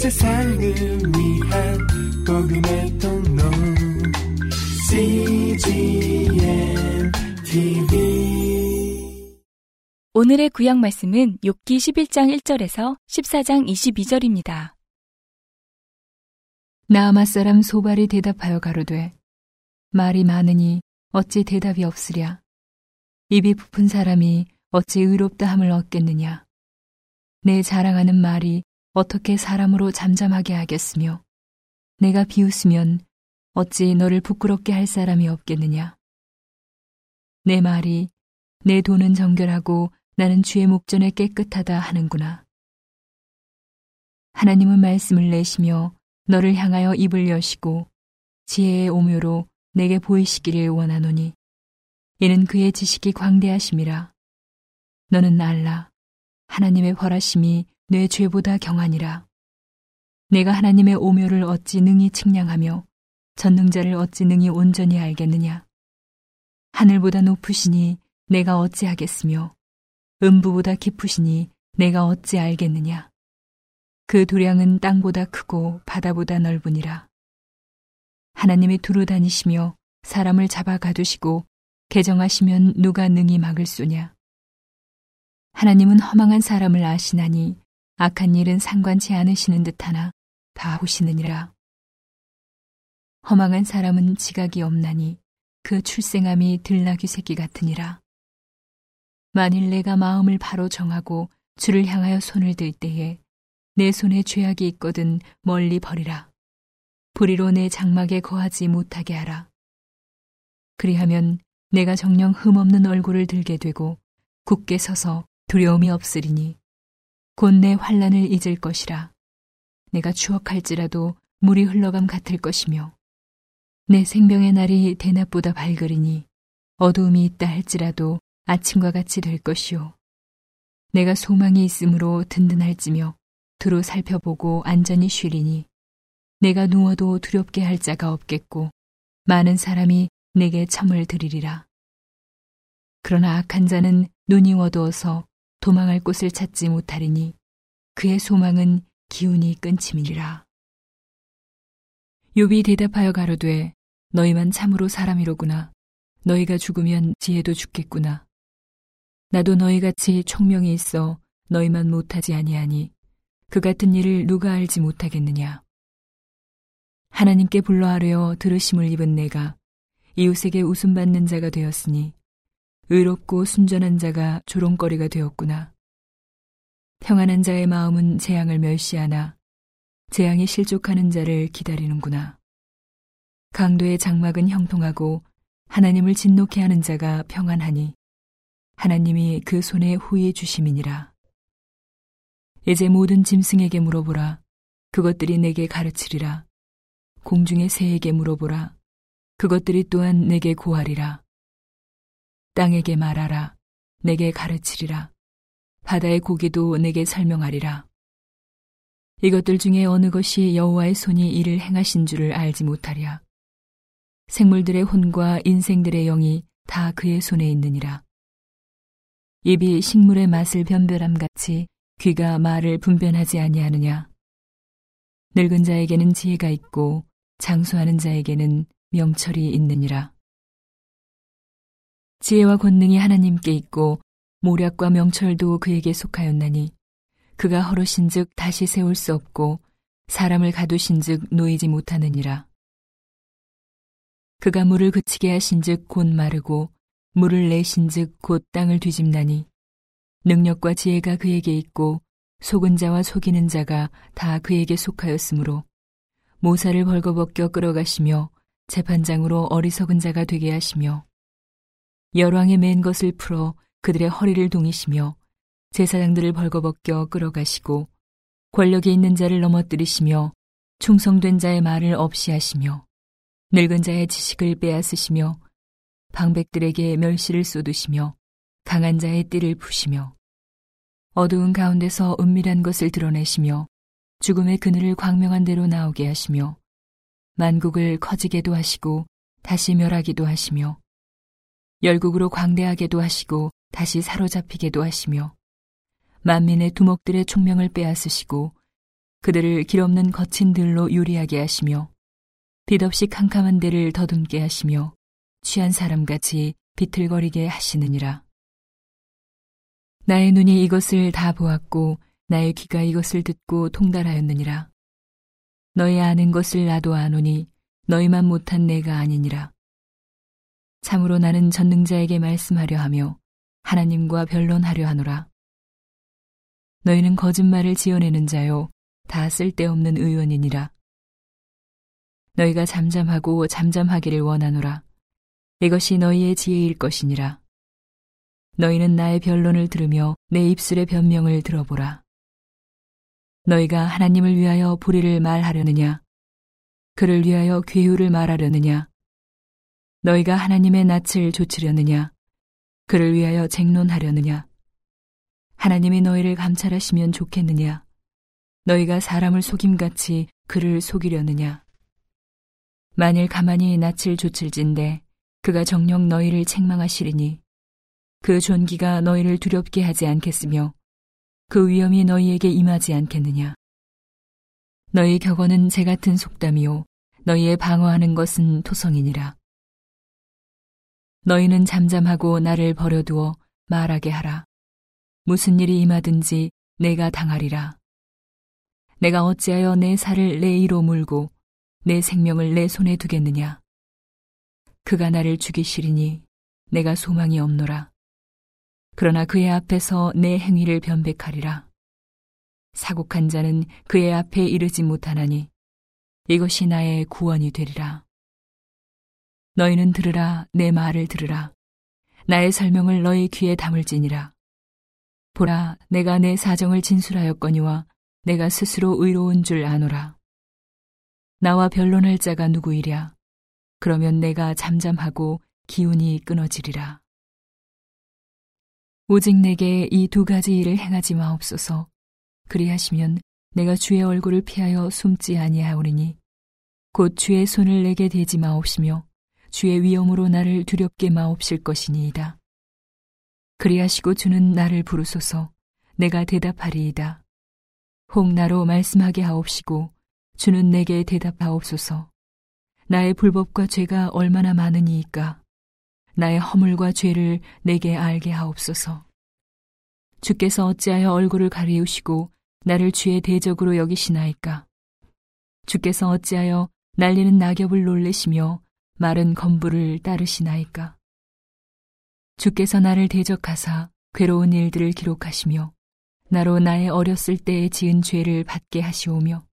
세상을 위한 복음의 통로. CGM TV 오늘의 구약 말씀은 욥기 11장 1절에서 14장 22절입니다. 나아마 사람 소발이 대답하여 가로되 말이 많으니 어찌 대답이 없으랴? 입이 부푼 사람이 어찌 의롭다 함을 얻겠느냐? 내 자랑하는 말이 어떻게 사람으로 잠잠하게 하겠으며 내가 비웃으면 어찌 너를 부끄럽게 할 사람이 없겠느냐? 내 말이 내 돈은 정결하고 나는 주의 목전에 깨끗하다 하는구나. 하나님은 말씀을 내시며 너를 향하여 입을 여시고 지혜의 오묘로 내게 보이시기를 원하노니 이는 그의 지식이 광대하심이라. 너는 알라. 하나님의 벌하심이 내 죄보다 경하니라 내가 하나님의 오묘를 어찌 능히 측량하며 전능자를 어찌 능히 온전히 알겠느냐 하늘보다 높으시니 내가 어찌 하겠으며 음부보다 깊으시니 내가 어찌 알겠느냐 그 도량은 땅보다 크고 바다보다 넓으니라. 하나님이 두루 다니시며 사람을 잡아 가두시고 개정하시면 누가 능히 막을 쏘냐. 하나님은 허망한 사람을 아시나니 악한 일은 상관치 않으시는 듯하나 다 보시느니라. 허망한 사람은 지각이 없나니 그 출생함이 들나귀 새끼 같으니라. 만일 내가 마음을 바로 정하고 주를 향하여 손을 들 때에 내 손에 죄악이 있거든 멀리 버리라. 불의로 내 장막에 거하지 못하게 하라. 그리하면 내가 정령 흠없는 얼굴을 들게 되고 굳게 서서 두려움이 없으리니 곧 내 환란을 잊을 것이라. 내가 추억할지라도 물이 흘러감 같을 것이며 내 생명의 날이 대낮보다 밝으리니 어두움이 있다 할지라도 아침과 같이 될 것이요. 내가 소망이 있으므로 든든할지며 두루 살펴보고 안전히 쉬리니 내가 누워도 두렵게 할 자가 없겠고 많은 사람이 내게 첨을 드리리라. 그러나 악한 자는 눈이 어두워서 도망할 곳을 찾지 못하리니 그의 소망은 기운이 끊침이리라. 욥이 대답하여 가로되 너희만 참으로 사람이로구나. 너희가 죽으면 지혜도 죽겠구나. 나도 너희같이 총명이 있어 너희만 못하지 아니하니 그 같은 일을 누가 알지 못하겠느냐. 하나님께 불러하려 들으심을 입은 내가 이웃에게 웃음받는 자가 되었으니 의롭고 순전한 자가 조롱거리가 되었구나. 평안한 자의 마음은 재앙을 멸시하나 재앙이 실족하는 자를 기다리는구나. 강도의 장막은 형통하고 하나님을 진노케 하는 자가 평안하니 하나님이 그 손에 후에 주심이니라. 이제 모든 짐승에게 물어보라. 그것들이 내게 가르치리라. 공중의 새에게 물어보라. 그것들이 또한 내게 고하리라. 땅에게 말하라. 내게 가르치리라. 바다의 고기도 내게 설명하리라. 이것들 중에 어느 것이 여호와의 손이 이를 행하신 줄을 알지 못하랴. 생물들의 혼과 인생들의 영이 다 그의 손에 있느니라. 입이 식물의 맛을 변별함 같이 귀가 말을 분변하지 아니하느냐. 늙은 자에게는 지혜가 있고 장수하는 자에게는 명철이 있느니라. 지혜와 권능이 하나님께 있고 모략과 명철도 그에게 속하였나니 그가 허르신즉 다시 세울 수 없고 사람을 가두신즉 놓이지 못하느니라. 그가 물을 그치게 하신즉 곧 마르고 물을 내신즉 곧 땅을 뒤집나니 능력과 지혜가 그에게 있고 속은 자와 속이는 자가 다 그에게 속하였으므로 모사를 벌거벗겨 끌어가시며 재판장으로 어리석은 자가 되게 하시며 열왕의 맨 것을 풀어 그들의 허리를 동이시며 제사장들을 벌거벗겨 끌어가시고 권력이 있는 자를 넘어뜨리시며 충성된 자의 말을 없이 하시며 늙은 자의 지식을 빼앗으시며 방백들에게 멸시를 쏟으시며 강한 자의 띠를 푸시며 어두운 가운데서 은밀한 것을 드러내시며 죽음의 그늘을 광명한 대로 나오게 하시며 만국을 커지게도 하시고 다시 멸하기도 하시며 열국으로 광대하게도 하시고 다시 사로잡히게도 하시며 만민의 두목들의 총명을 빼앗으시고 그들을 길없는 거친 들로 요리하게 하시며 빛없이 캄캄한 데를 더듬게 하시며 취한 사람같이 비틀거리게 하시느니라. 나의 눈이 이것을 다 보았고 나의 귀가 이것을 듣고 통달하였느니라. 너희 아는 것을 나도 아노니 너희만 못한 내가 아니니라. 참으로 나는 전능자에게 말씀하려 하며 하나님과 변론하려 하노라. 너희는 거짓말을 지어내는 자요 다 쓸데없는 의원이니라. 너희가 잠잠하고 잠잠하기를 원하노라. 이것이 너희의 지혜일 것이니라. 너희는 나의 변론을 들으며 내 입술의 변명을 들어보라. 너희가 하나님을 위하여 불의를 말하려느냐? 그를 위하여 괴유를 말하려느냐? 너희가 하나님의 낯을 조치려느냐? 그를 위하여 쟁론하려느냐? 하나님이 너희를 감찰하시면 좋겠느냐? 너희가 사람을 속임같이 그를 속이려느냐? 만일 가만히 낯을 조칠진데 그가 정녕 너희를 책망하시리니 그 존귀가 너희를 두렵게 하지 않겠으며 그 위험이 너희에게 임하지 않겠느냐. 너희 격언은 재 같은 속담이요 너희의 방어하는 것은 토성이니라. 너희는 잠잠하고 나를 버려두어 말하게 하라. 무슨 일이 임하든지 내가 당하리라. 내가 어찌하여 내 살을 내 이로 물고 내 생명을 내 손에 두겠느냐. 그가 나를 죽이시리니 내가 소망이 없노라. 그러나 그의 앞에서 내 행위를 변백하리라. 사곡한 자는 그의 앞에 이르지 못하나니 이것이 나의 구원이 되리라. 너희는 들으라 내 말을 들으라. 나의 설명을 너희 귀에 담을지니라. 보라 내가 내 사정을 진술하였거니와 내가 스스로 의로운 줄 아노라. 나와 변론할 자가 누구이랴? 그러면 내가 잠잠하고 기운이 끊어지리라. 오직 내게 이 두 가지 일을 행하지 마옵소서. 그리하시면 내가 주의 얼굴을 피하여 숨지 아니하오리니 곧 주의 손을 내게 대지 마옵시며 주의 위엄으로 나를 두렵게 마옵실 것이니이다. 그리하시고 주는 나를 부르소서 내가 대답하리이다. 혹 나로 말씀하게 하옵시고 주는 내게 대답하옵소서. 나의 불법과 죄가 얼마나 많으니이까 나의 허물과 죄를 내게 알게 하옵소서. 주께서 어찌하여 얼굴을 가리우시고 나를 주의 대적으로 여기시나이까? 주께서 어찌하여 날리는 낙엽을 놀래시며 마른 건부를 따르시나이까? 주께서 나를 대적하사 괴로운 일들을 기록하시며 나로 나의 어렸을 때에 지은 죄를 받게 하시오며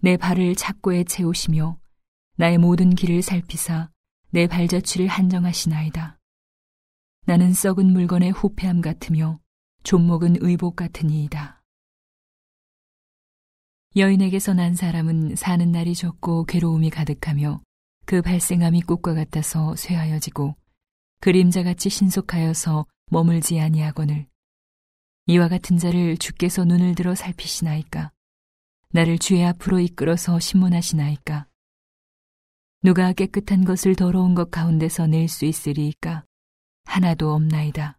내 발을 착고에 채우시며 나의 모든 길을 살피사 내 발자취를 한정하시나이다. 나는 썩은 물건의 후패함 같으며 존목은 의복 같으니이다. 여인에게서 난 사람은 사는 날이 적고 괴로움이 가득하며 그 발생함이 꽃과 같아서 쇠하여지고 그림자같이 신속하여서 머물지 아니하거늘. 이와 같은 자를 주께서 눈을 들어 살피시나이까? 나를 주의 앞으로 이끌어서 신문하시나이까? 누가 깨끗한 것을 더러운 것 가운데서 낼 수 있으리이까? 하나도 없나이다.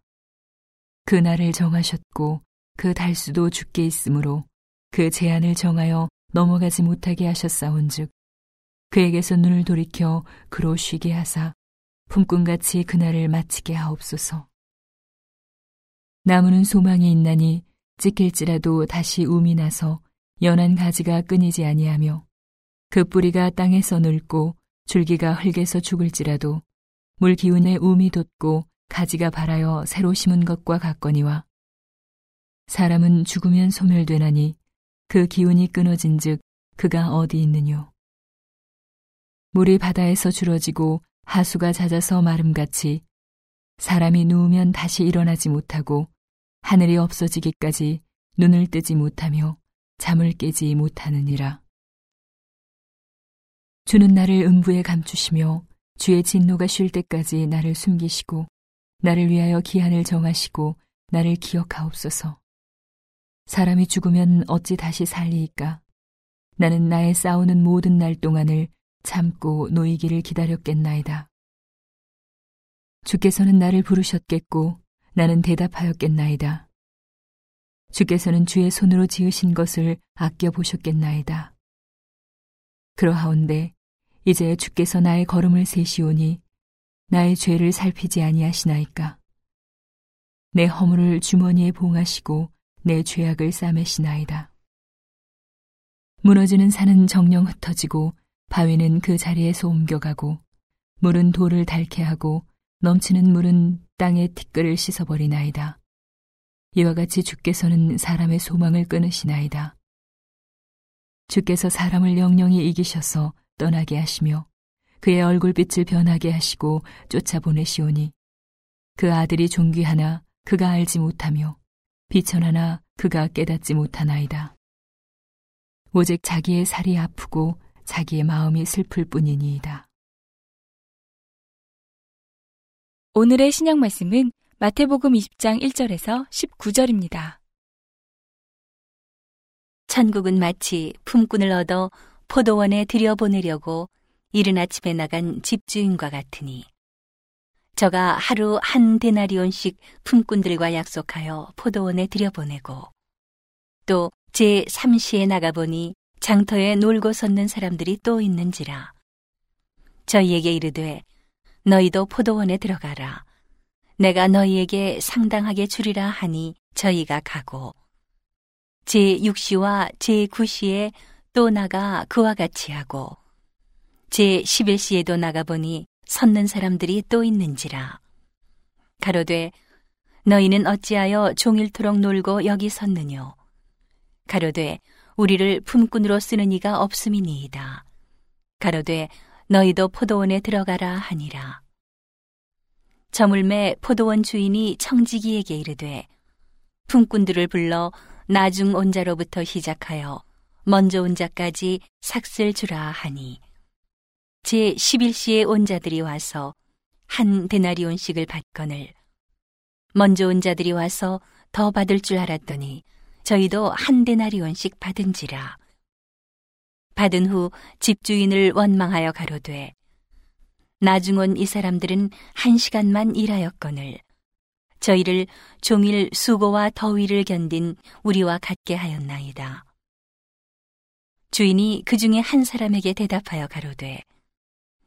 그 날을 정하셨고 그 달수도 죽게 있으므로 그 제한을 정하여 넘어가지 못하게 하셨사온즉 그에게서 눈을 돌이켜 그로 쉬게 하사 품꾼같이 그날을 마치게 하옵소서. 나무는 소망이 있나니 찍힐지라도 다시 움이 나서 연한 가지가 끊이지 아니하며 그 뿌리가 땅에서 늙고 줄기가 흙에서 죽을지라도 물 기운에 움이 돋고 가지가 발하여 새로 심은 것과 같거니와 사람은 죽으면 소멸되나니 그 기운이 끊어진즉 그가 어디 있느뇨 물이 바다에서 줄어지고 하수가 잦아서 마름같이 사람이 누우면 다시 일어나지 못하고 하늘이 없어지기까지 눈을 뜨지 못하며 잠을 깨지 못하느니라. 주는 나를 음부에 감추시며 주의 진노가 쉴 때까지 나를 숨기시고 나를 위하여 기한을 정하시고 나를 기억하옵소서. 사람이 죽으면 어찌 다시 살리이까? 나는 나의 싸우는 모든 날 동안을 참고 놓이기를 기다렸겠나이다. 주께서는 나를 부르셨겠고 나는 대답하였겠나이다. 주께서는 주의 손으로 지으신 것을 아껴 보셨겠나이다. 그러하온데 이제 주께서 나의 걸음을 세시오니 나의 죄를 살피지 아니하시나이까. 내 허물을 주머니에 봉하시고 내 죄악을 싸매시나이다. 무너지는 산은 정령 흩어지고 바위는 그 자리에서 옮겨가고 물은 돌을 닳게 하고 넘치는 물은 땅의 티끌을 씻어버리나이다. 이와 같이 주께서는 사람의 소망을 끊으시나이다. 주께서 사람을 영영히 이기셔서 떠나게 하시며 그의 얼굴빛을 변하게 하시고 쫓아보내시오니 그 아들이 존귀하나 그가 알지 못하며 비천하나 그가 깨닫지 못하나이다. 오직 자기의 살이 아프고 자기의 마음이 슬플 뿐이니이다. 오늘의 신약 말씀은 마태복음 20장 1절에서 19절입니다. 천국은 마치 품꾼을 얻어 포도원에 들여보내려고 이른 아침에 나간 집주인과 같으니 저가 하루 한 데나리온씩 품꾼들과 약속하여 포도원에 들여보내고 또 제 3시에 나가보니 장터에 놀고 섰는 사람들이 또 있는지라. 저희에게 이르되 너희도 포도원에 들어가라. 내가 너희에게 상당하게 주리라 하니 저희가 가고. 제6시와 제9시에 또 나가 그와 같이 하고. 제11시에도 나가보니 섰는 사람들이 또 있는지라. 가로되 너희는 어찌하여 종일토록 놀고 여기 섰느뇨? 가로되 우리를 품꾼으로 쓰는 이가 없음이니이다. 가로되 너희도 포도원에 들어가라 하니라. 저물매 포도원 주인이 청지기에게 이르되 품꾼들을 불러 나중 온 자로부터 시작하여 먼저 온 자까지 삭슬 주라 하니. 제 11시에 온 자들이 와서 한 데나리온씩을 받거늘. 먼저 온 자들이 와서 더 받을 줄 알았더니 저희도 한 데나리온씩 받은지라 받은 후 집주인을 원망하여 가로되 나중 온 이 사람들은 한 시간만 일하였거늘 저희를 종일 수고와 더위를 견딘 우리와 같게 하였나이다. 주인이 그 중에 한 사람에게 대답하여 가로되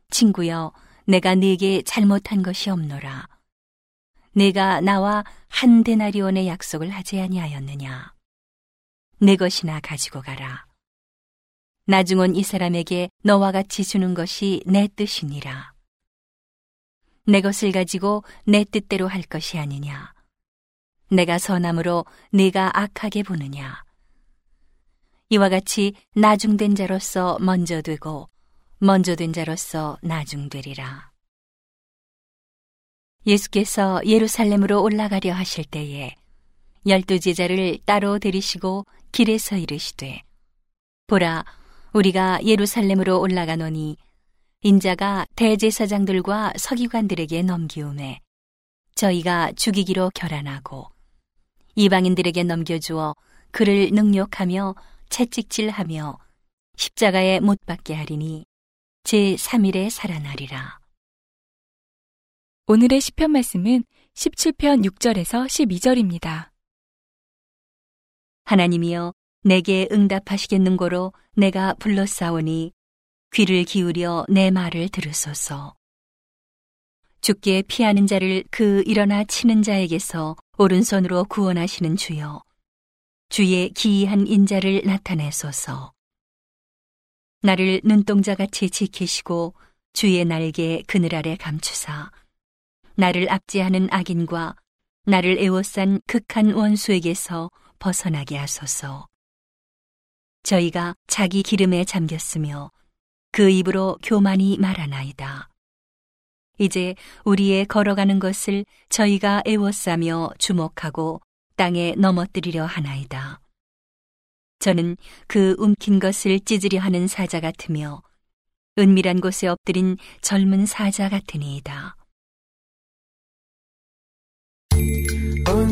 친구여 내가 네게 잘못한 것이 없노라. 내가 나와 한 데나리온의 약속을 하지 아니하였느냐. 내 것이나 가지고 가라. 나중 온이 사람에게 너와 같이 주는 것이 내 뜻이니라. 내 것을 가지고 내 뜻대로 할 것이 아니냐. 내가 선함으로 네가 악하게 보느냐. 이와 같이 나중된 자로서 먼저 되고 먼저 된 자로서 나중되리라. 예수께서 예루살렘으로 올라가려 하실 때에 열두 제자를 따로 데리시고 길에서 이르시되 보라 우리가 예루살렘으로 올라가노니 인자가 대제사장들과 서기관들에게 넘기움에 저희가 죽이기로 결안하고 이방인들에게 넘겨주어 그를 능욕하며 채찍질하며 십자가에 못 박게 하리니 제 3일에 살아나리라. 오늘의 시편 말씀은 17편 6절에서 12절입니다. 하나님이여 내게 응답하시겠는고로 내가 불러싸오니 귀를 기울여 내 말을 들으소서. 죽게 피하는 자를 그 일어나 치는 자에게서 오른손으로 구원하시는 주여. 주의 기이한 인자를 나타내소서. 나를 눈동자 같이 지키시고 주의 날개 그늘 아래 감추사. 나를 압제하는 악인과 나를 애워싼 극한 원수에게서 벗어나게 하소서. 저희가 자기 기름에 잠겼으며 그 입으로 교만이 말하나이다. 이제 우리의 걸어가는 것을 저희가 애워싸며 주목하고 땅에 넘어뜨리려 하나이다. 저는 그 움킨 것을 찢으려 하는 사자 같으며 은밀한 곳에 엎드린 젊은 사자 같으니이다.